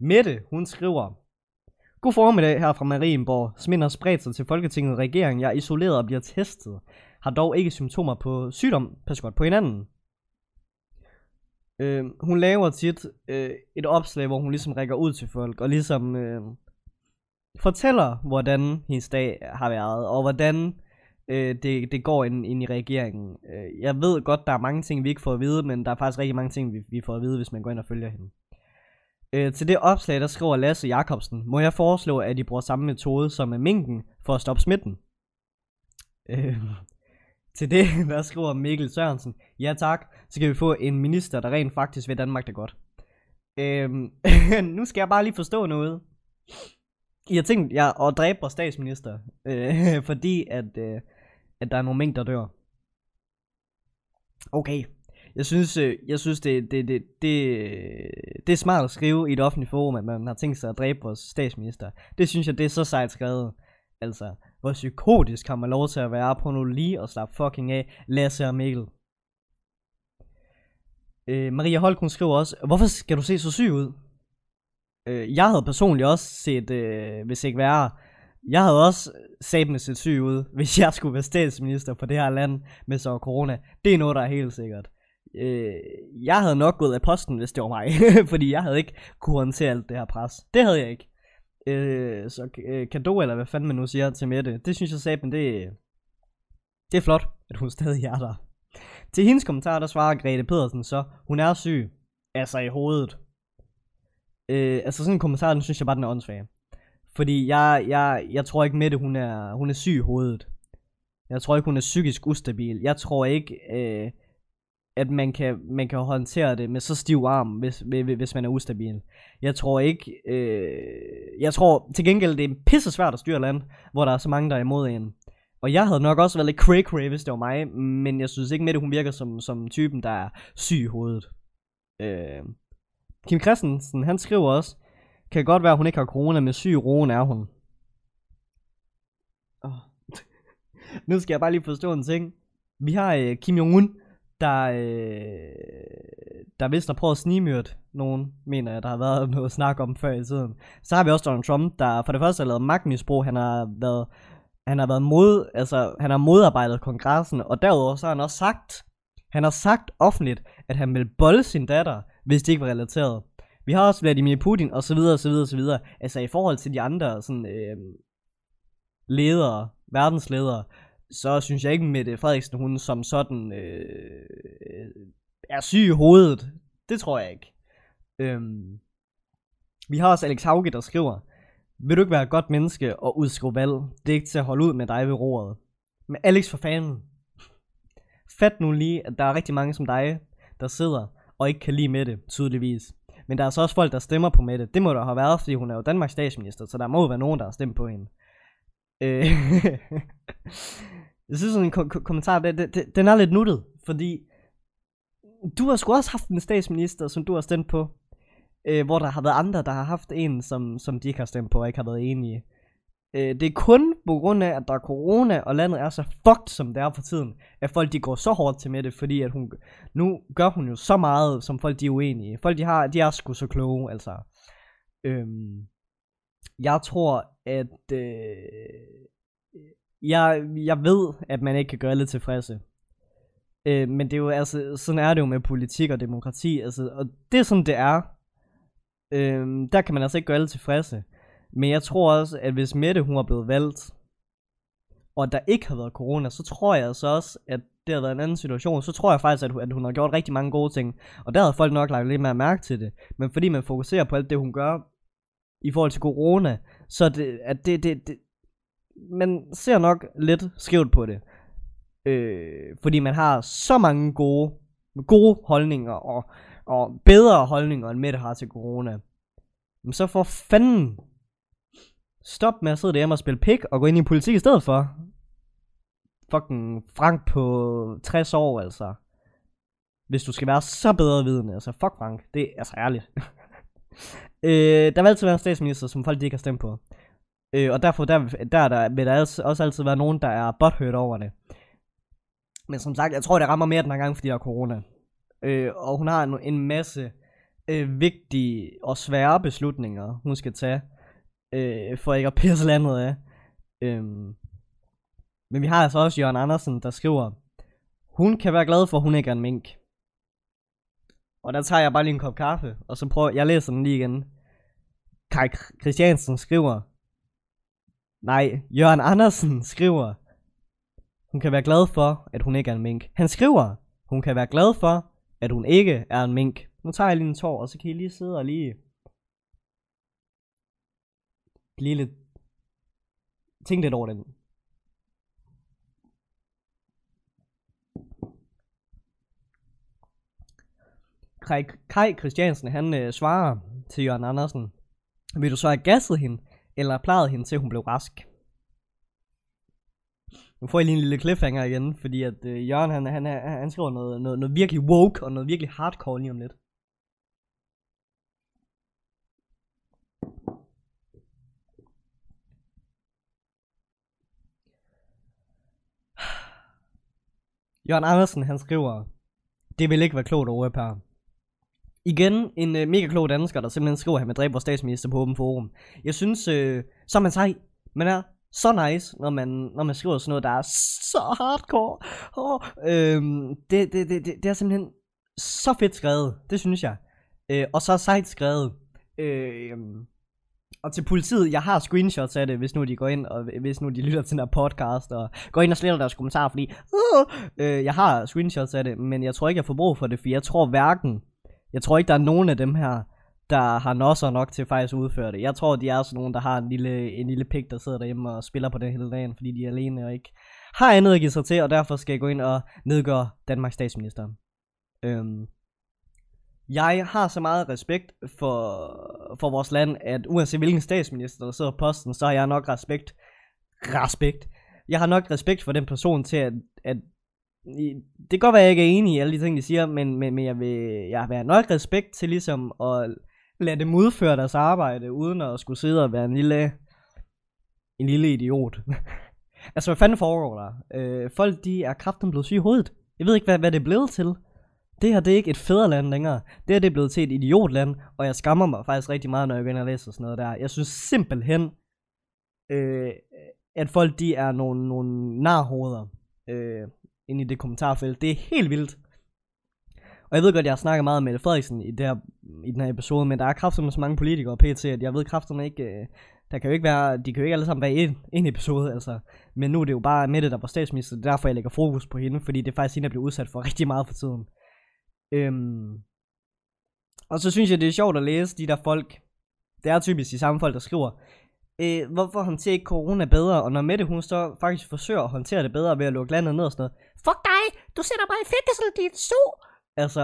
Speaker 2: Mette, hun skriver, God formiddag her fra Marienborg. Smind har spredt sig til Folketinget og regeringen. Jeg er isoleret og bliver testet. Har dog ikke symptomer på sygdom. Pas godt på hinanden. Øh, hun laver tit øh, et opslag, hvor hun ligesom rækker ud til folk, og ligesom øh, fortæller, hvordan hendes dag har været, og hvordan øh, det, det går ind, ind i regeringen. Øh, jeg ved godt, der er mange ting, vi ikke får at vide, men der er faktisk rigtig mange ting, vi, vi får at vide, hvis man går ind og følger hende. Øh, til det opslag, der skriver Lasse Jakobsen, må jeg foreslå, at I bruger samme metode som med minken for at stoppe smitten? Øh, til det, der skriver Mikkel Sørensen, ja tak, så kan vi få en minister, der rent faktisk vil Danmark det godt. Øhm, nu skal jeg bare lige forstå noget. I har tænkt jer at dræbe vores statsminister, øh, fordi at, øh, at der er nogle mængder, der dør. Okay, Jeg synes, øh, jeg synes det, det, det, det, det er smart at skrive i et offentligt forum, at man har tænkt sig at dræbe vores statsminister. Det synes jeg, det er så sejt skrevet. Altså, hvor psykotisk har man lov til at være på nu lige og slappe fucking af. Lasse og Mikkel. Øh, Maria Holk, hun skriver også, hvorfor skal du se så syg ud? Øh, jeg havde personligt også set, øh, hvis ikke værre, jeg havde også med set syg ud, hvis jeg skulle være statsminister på det her land med så corona. Det er noget, der er helt sikkert. Øh, jeg havde nok gået af posten, hvis det var mig, fordi jeg havde ikke kunne håndtere alt det her pres. Det havde jeg ikke. Øh, så øh, kado, eller hvad fanden man nu siger til Mette, det synes jeg sagde, men det, det er flot, at hun stadig er der. Til hendes kommentar, der svarer Grete Pedersen så, hun er syg, altså i hovedet. Øh, altså sådan en kommentar, den synes jeg bare, den er åndssvag. Fordi jeg, jeg, jeg tror ikke Mette, hun er, hun er syg i hovedet. Jeg tror ikke, hun er psykisk ustabil. Jeg tror ikke, øh, at man kan, man kan håndtere det med så stiv arm, hvis, hvis man er ustabil. Jeg tror ikke, øh, jeg tror til gengæld, det er pisse svært at styre land, hvor der er så mange, der er imod en. Og jeg havde nok også været lidt cray cray, hvis det var mig, men jeg synes ikke med det, hun virker som, som typen, der er syg i hovedet. Øh. Kim Christensen, han skriver også, kan godt være, at hun ikke har corona, men syg i roen er hun. Oh. nu skal jeg bare lige forstå en ting. Vi har øh, Kim Jong-un, der, øh, der vist har prøvet at snimyrte nogen, mener jeg, der har været noget snak om før i tiden. Så har vi også Donald Trump, der for det første har lavet magtmisbrug, han har været, han har været mod, altså, han har modarbejdet kongressen, og derudover så har han også sagt, han har sagt offentligt, at han vil bolde sin datter, hvis det ikke var relateret. Vi har også Vladimir Putin, og så videre, og så videre, og så videre. Altså i forhold til de andre sådan, øh, ledere, verdensledere, så synes jeg ikke, Mette Frederiksen, hun som sådan øh, øh, er syg i hovedet. Det tror jeg ikke. Øhm, vi har også Alex Hauge, der skriver, vil du ikke være et godt menneske og udskrive valg? Det er ikke til at holde ud med dig ved roret. Men Alex for fanden. Fat nu lige, at der er rigtig mange som dig, der sidder og ikke kan lide med det, tydeligvis. Men der er så også folk, der stemmer på Mette. Det må der have været, fordi hun er jo Danmarks statsminister, så der må jo være nogen, der har stemt på hende. Øh, jeg synes sådan en ko- ko- kommentar, det, det, det, den er lidt nuttet, fordi du har sgu også haft en statsminister, som du har stemt på, øh, hvor der har været andre, der har haft en, som, som de ikke har stemt på og ikke har været enige. Øh, det er kun på grund af, at der er corona, og landet er så fucked, som det er for tiden, at folk de går så hårdt til med det, fordi at hun, nu gør hun jo så meget, som folk de er uenige. Folk de, har, de er sgu så kloge, altså. Øhm, jeg tror, at øh, jeg, jeg ved, at man ikke kan gøre alle tilfredse. Øh, men det er jo altså, sådan er det jo med politik og demokrati, altså, og det er sådan det er. Øh, der kan man altså ikke gøre alle tilfredse. Men jeg tror også, at hvis Mette hun var blevet valgt, og der ikke har været corona, så tror jeg altså også, at det har været en anden situation. Så tror jeg faktisk, at hun, at hun har gjort rigtig mange gode ting. Og der havde folk nok lagt lidt mere mærke til det. Men fordi man fokuserer på alt det, hun gør i forhold til corona, så det, at det, det, det, man ser nok lidt skævt på det. Øh, fordi man har så mange gode, gode holdninger og, og bedre holdninger, end Mette har til corona. Men så for fanden Stop med at sidde derhjemme og spille pik og gå ind i politik i stedet for. Fucking Frank på 60 år, altså. Hvis du skal være så bedre vidende, altså fuck Frank. Det er altså ærligt. øh, der vil altid være en statsminister, som folk ikke har stemt på. Øh, og derfor der, der, der vil der altså også altid være nogen, der er butthurt over det. Men som sagt, jeg tror, det rammer mere den her gang, fordi der er corona. Øh, og hun har en, en masse øh, vigtige og svære beslutninger, hun skal tage øh, for ikke at pisse landet af. Øh, men vi har altså også Jørgen Andersen, der skriver, hun kan være glad for, at hun ikke er en mink. Og der tager jeg bare lige en kop kaffe, og så prøver jeg læser den lige igen. Kai Christiansen skriver, nej, Jørgen Andersen skriver, hun kan være glad for, at hun ikke er en mink. Han skriver, hun kan være glad for, at hun ikke er en mink. Nu tager jeg lige en tår, og så kan I lige sidde og lige blive lidt... Tænk lidt over den. Kai Kai Christiansen, han øh, svarer til Jørgen Andersen. Vil du så have gasset hende, eller plejet hende til hun blev rask? Nu får jeg lige en lille cliffhanger igen, fordi at øh, Jørgen han, han, han, han skriver noget, noget, noget virkelig woke og noget virkelig hardcore lige om lidt. Jørgen Andersen han skriver, det vil ikke være klogt at over her. Igen en øh, mega klog dansker, der simpelthen skriver, at han vil dræbe vores statsminister på åben forum. Jeg synes, øh, så er man sej. Man er så nice, når man, når man skriver sådan noget, der er så hardcore. Oh, øh, det, det, det, det, det er simpelthen så fedt skrevet. Det synes jeg. Øh, og så sejt skrevet. Øh, og til politiet, jeg har screenshots af det, hvis nu de går ind, og hvis nu de lytter til den her podcast, og går ind og sletter deres kommentarer, fordi, uh, øh, jeg har screenshots af det, men jeg tror ikke, jeg får brug for det, for jeg tror hverken, jeg tror ikke, der er nogen af dem her, der har nosser nok til faktisk at udføre det. Jeg tror, de er sådan nogen, der har en lille, en lille pik, der sidder derhjemme og spiller på den hele dagen, fordi de er alene og ikke har andet at give sig til, og derfor skal jeg gå ind og nedgøre Danmarks statsminister. Øhm, jeg har så meget respekt for, for vores land, at uanset hvilken statsminister der sidder på posten, så har jeg nok respekt. Respekt. Jeg har nok respekt for den person til, at, at det kan godt være, at jeg ikke er enig i alle de ting, de siger, men, men, men jeg, vil, jeg har nok respekt til ligesom at lade dem udføre deres arbejde, uden at skulle sidde og være en lille, en lille idiot. altså, hvad fanden foregår der? Øh, folk, de er kraften blevet syge i hovedet. Jeg ved ikke, hvad, hvad det er blevet til det her det er ikke et fædreland længere. Det her det er blevet til et idiotland, og jeg skammer mig faktisk rigtig meget, når jeg begynder at læse læser sådan noget der. Jeg synes simpelthen, øh, at folk de er nogle, nogle narhoveder øh, inde i det kommentarfelt. Det er helt vildt. Og jeg ved godt, jeg har snakket meget med Frederiksen i, det her, i den her episode, men der er kraftigt så mange politikere og PT, at jeg ved kraftigt ikke, øh, der kan jo ikke være, de kan jo ikke alle sammen være en, en episode, altså. Men nu er det jo bare Mette, der var statsminister, det er derfor, jeg lægger fokus på hende, fordi det er faktisk hende, der bliver udsat for rigtig meget for tiden. Øhm, og så synes jeg, det er sjovt at læse de der folk. Det er typisk de samme folk, der skriver, øh, hvorfor håndterer ikke corona bedre? Og når Mette, hun så faktisk forsøger at håndtere det bedre ved at lukke landet ned og sådan noget. Fuck dig! Du sætter mig i fængsel, dit su. Altså,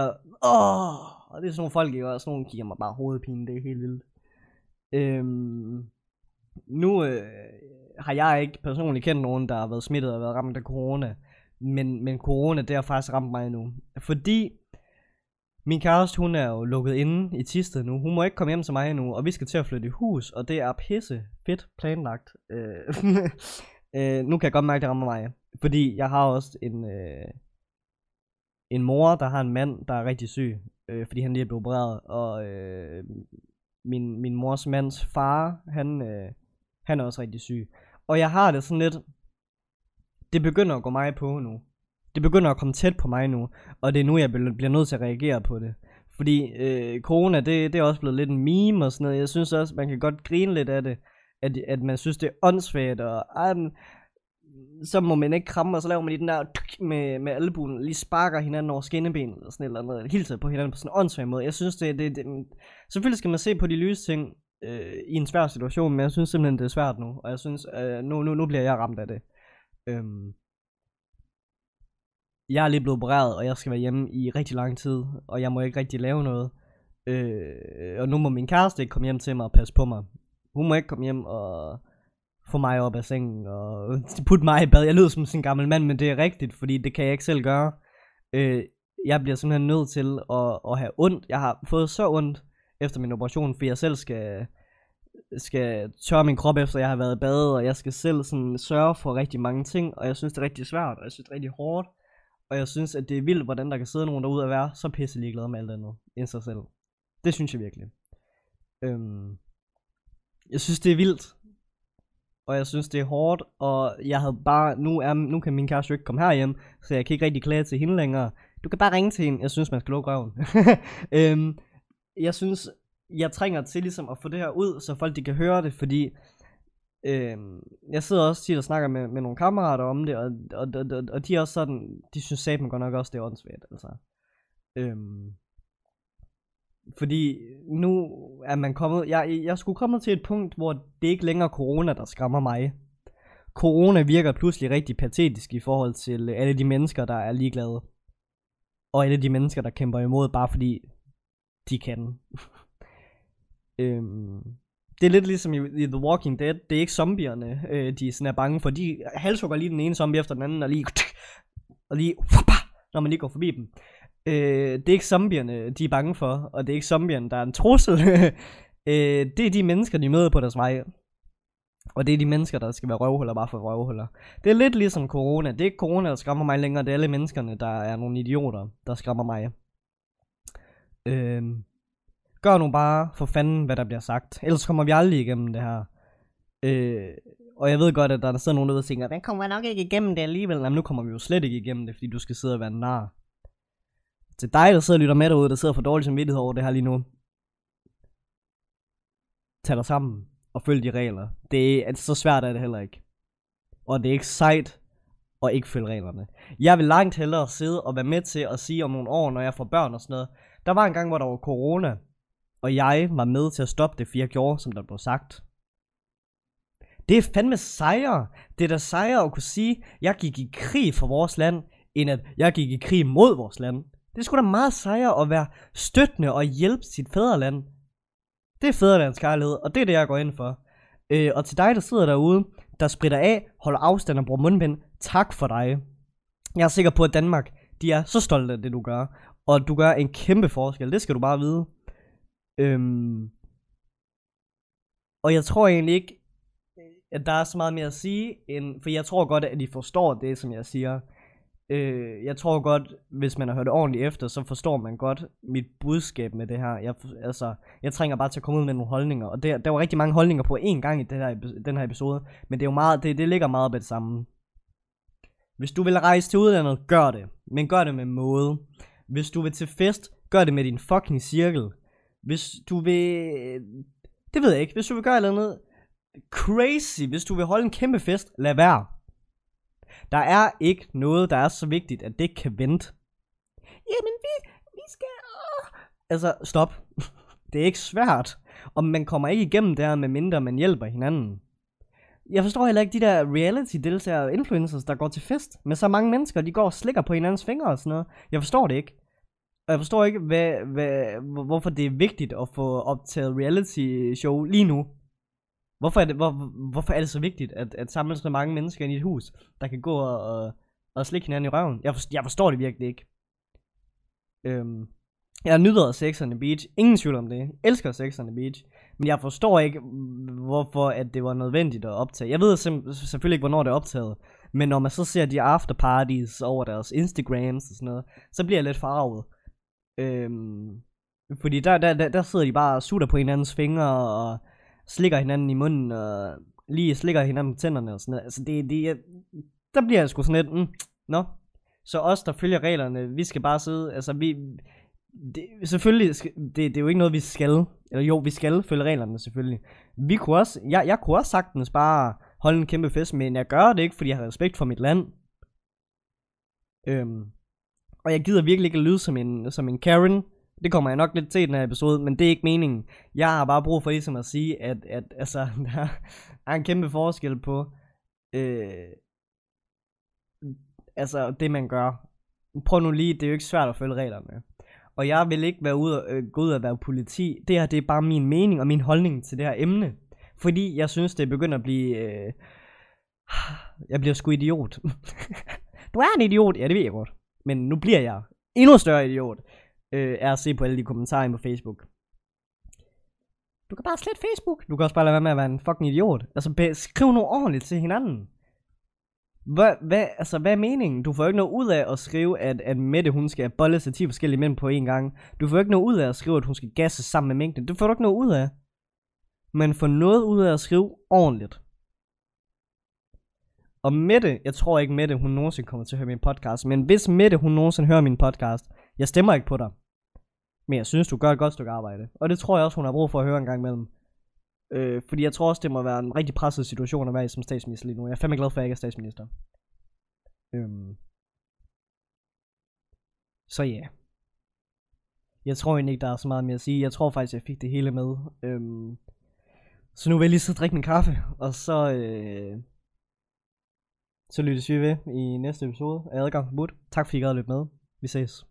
Speaker 2: åh, og det er sådan nogle folk, ikke? Og sådan nogle kigger mig bare hovedpine, det er helt vildt. Øhm, nu øh, har jeg ikke personligt kendt nogen, der har været smittet og været ramt af corona. Men, men corona, det har faktisk ramt mig nu. Fordi min kæreste, hun er jo lukket inde i Tisted nu. Hun må ikke komme hjem til mig nu, og vi skal til at flytte i hus, og det er pisse fedt planlagt. Øh, øh, nu kan jeg godt mærke, at det rammer mig. Fordi jeg har også en, øh, en mor, der har en mand, der er rigtig syg, øh, fordi han lige er blevet opereret. Og øh, min, min mors mands far, han, øh, han er også rigtig syg. Og jeg har det sådan lidt, det begynder at gå mig på nu det begynder at komme tæt på mig nu, og det er nu, jeg bliver nødt til at reagere på det. Fordi øh, corona, det, det er også blevet lidt en meme og sådan noget. Jeg synes også, man kan godt grine lidt af det, at, at man synes, det er åndssvagt, og ej, så må man ikke kramme, og så laver man lige den der med, med albuen, lige sparker hinanden over skinnebenet, eller sådan eller andet, hele tiden på hinanden på sådan en åndssvag måde. Jeg synes, det, det, det, selvfølgelig skal man se på de lyse ting øh, i en svær situation, men jeg synes simpelthen, det er svært nu, og jeg synes, øh, nu, nu, nu bliver jeg ramt af det. Øhm, jeg er lige blevet opereret, og jeg skal være hjemme i rigtig lang tid, og jeg må ikke rigtig lave noget. Øh, og nu må min kæreste ikke komme hjem til mig og passe på mig. Hun må ikke komme hjem og få mig op af sengen og putte mig i bad. Jeg lyder som sådan en gammel mand, men det er rigtigt, fordi det kan jeg ikke selv gøre. Øh, jeg bliver simpelthen nødt til at, at have ondt. Jeg har fået så ondt efter min operation, for jeg selv skal, skal tørre min krop efter jeg har været i bad, og jeg skal selv sådan sørge for rigtig mange ting, og jeg synes det er rigtig svært, og jeg synes det er rigtig hårdt. Og jeg synes, at det er vildt, hvordan der kan sidde nogen derude og være så pisse ligeglade med alt andet end sig selv. Det synes jeg virkelig. Øhm, jeg synes, det er vildt. Og jeg synes, det er hårdt. Og jeg havde bare... Nu, er, nu kan min kæreste jo ikke komme herhjem, så jeg kan ikke rigtig klage til hende længere. Du kan bare ringe til hende. Jeg synes, man skal lukke røven. øhm, jeg synes, jeg trænger til ligesom at få det her ud, så folk de kan høre det, fordi Øh, jeg sidder også tit og snakker med, med nogle kammerater om det, og, og, og, og de er også sådan, de synes satme godt nok også, det er åndssvagt, altså. Øhm, fordi nu er man kommet, jeg, jeg skulle komme til et punkt, hvor det ikke længere corona, der skræmmer mig. Corona virker pludselig rigtig patetisk i forhold til alle de mennesker, der er ligeglade. Og alle de mennesker, der kæmper imod, bare fordi de kan. øhm, det er lidt ligesom i, i The Walking Dead. Det er ikke zombierne, øh, de sådan er bange for. De halshugger lige den ene zombie efter den anden, og lige... Og lige når man lige går forbi dem. Øh, det er ikke zombierne, de er bange for, og det er ikke zombierne, der er en trussel. øh, det er de mennesker, de møder på deres vej. Og det er de mennesker, der skal være røvhuller bare for røvhuller. Det er lidt ligesom corona. Det er ikke corona, der skræmmer mig længere. Det er alle menneskerne, der er nogle idioter, der skræmmer mig. Øh, gør nu bare for fanden, hvad der bliver sagt. Ellers kommer vi aldrig igennem det her. Øh, og jeg ved godt, at der sidder nogen derude og tænker, den kommer nok ikke igennem det alligevel. Jamen nu kommer vi jo slet ikke igennem det, fordi du skal sidde og være nar. Til dig, der sidder og lytter med derude, der sidder for dårlig samvittighed over det her lige nu. Tag dig sammen og følg de regler. Det er, altså, så svært er det heller ikke. Og det er ikke sejt og ikke følge reglerne. Jeg vil langt hellere sidde og være med til at sige om nogle år, når jeg får børn og sådan noget. Der var en gang, hvor der var corona, og jeg var med til at stoppe det, for jeg gjorde, som der blev sagt. Det er fandme sejre. Det er da sejre at kunne sige, at jeg gik i krig for vores land, end at jeg gik i krig mod vores land. Det er sgu da meget sejere at være støttende og hjælpe sit fædreland. Det er fædrelands kærlighed, og det er det, jeg går ind for. Øh, og til dig, der sidder derude, der spritter af, holder afstand og bruger mundbind, tak for dig. Jeg er sikker på, at Danmark, de er så stolte af det, du gør. Og du gør en kæmpe forskel, det skal du bare vide. Øhm, og jeg tror egentlig ikke, at der er så meget mere at sige, end, for jeg tror godt, at de forstår det, som jeg siger. Øh, jeg tror godt, hvis man har hørt ordentligt efter, så forstår man godt mit budskab med det her. Jeg, altså, jeg trænger bare til at komme ud med nogle holdninger, og der, der var rigtig mange holdninger på én gang i det her, den her episode, men det er jo meget, det, det ligger meget på det samme. Hvis du vil rejse til udlandet, gør det, men gør det med måde. Hvis du vil til fest, gør det med din fucking cirkel. Hvis du vil... Det ved jeg ikke. Hvis du vil gøre noget andet crazy, hvis du vil holde en kæmpe fest, lad være. Der er ikke noget, der er så vigtigt, at det kan vente. Jamen, vi, vi skal... Altså, stop. det er ikke svært. Og man kommer ikke igennem der, med mindre man hjælper hinanden. Jeg forstår heller ikke de der reality-deltagere og influencers, der går til fest med så mange mennesker, de går og slikker på hinandens fingre og sådan noget. Jeg forstår det ikke. Og jeg forstår ikke, hvad, hvad, hvorfor det er vigtigt at få optaget reality show lige nu. Hvorfor er det, hvor, hvorfor er det så vigtigt, at, at samle så mange mennesker ind i et hus, der kan gå og, og, og slikke hinanden i røven? Jeg, for, jeg forstår det virkelig ikke. Øhm, jeg nyder Sex on the Beach. Ingen tvivl om det. Jeg elsker Sex on the Beach. Men jeg forstår ikke, hvorfor at det var nødvendigt at optage. Jeg ved sim- selvfølgelig ikke, hvornår det er optaget. Men når man så ser de afterparties over deres Instagrams og sådan noget, så bliver jeg lidt farvet. Øhm, fordi der, der, der, der sidder de bare og sutter på hinandens fingre og slikker hinanden i munden og lige slikker hinanden tænderne og sådan noget. Altså det, det, der bliver jeg sgu sådan lidt, mm, nå. Så os, der følger reglerne, vi skal bare sidde, altså vi, det, selvfølgelig, det, det er jo ikke noget, vi skal. Eller jo, vi skal følge reglerne selvfølgelig. Vi kunne også, jeg, jeg kunne også sagtens bare holde en kæmpe fest, men jeg gør det ikke, fordi jeg har respekt for mit land. Øhm, og jeg gider virkelig ikke at lyde som en, som en Karen. Det kommer jeg nok lidt til i den her episode, men det er ikke meningen. Jeg har bare brug for ligesom at sige, at, at altså, der er en kæmpe forskel på, øh, altså det man gør. Prøv nu lige, det er jo ikke svært at følge reglerne. Og jeg vil ikke være ude og, øh, gå ud og være politi. Det her, det er bare min mening og min holdning til det her emne. Fordi jeg synes, det begynder at blive... Øh, jeg bliver sgu idiot. du er en idiot, ja det ved jeg godt. Men nu bliver jeg endnu større idiot, øh, er at se på alle de kommentarer på Facebook. Du kan bare slette Facebook. Du kan også bare lade være med at være en fucking idiot. Altså, skriv noget ordentligt til hinanden. Hvad, hvad, altså, hvad er meningen? Du får ikke noget ud af at skrive, at, at Mette hun skal bolle sig 10 forskellige mænd på én gang. Du får ikke noget ud af at skrive, at hun skal gasse sammen med mængden. Det får du ikke noget ud af. Men få noget ud af at skrive ordentligt. Og Mette, jeg tror ikke Mette, hun nogensinde kommer til at høre min podcast. Men hvis Mette, hun nogensinde hører min podcast, jeg stemmer ikke på dig. Men jeg synes, du gør et godt stykke arbejde. Og det tror jeg også, hun har brug for at høre en gang imellem. Øh, fordi jeg tror også, det må være en rigtig presset situation at være i som statsminister lige nu. Jeg er fandme glad for, at jeg ikke er statsminister. Øhm. Så ja. Yeah. Jeg tror egentlig ikke, der er så meget mere at sige. Jeg tror faktisk, jeg fik det hele med. Øhm. Så nu vil jeg lige så drikke min kaffe, og så, øh, så lyttes vi ved i næste episode af Adgang Forbudt. Tak fordi I gad at lytte med. Vi ses.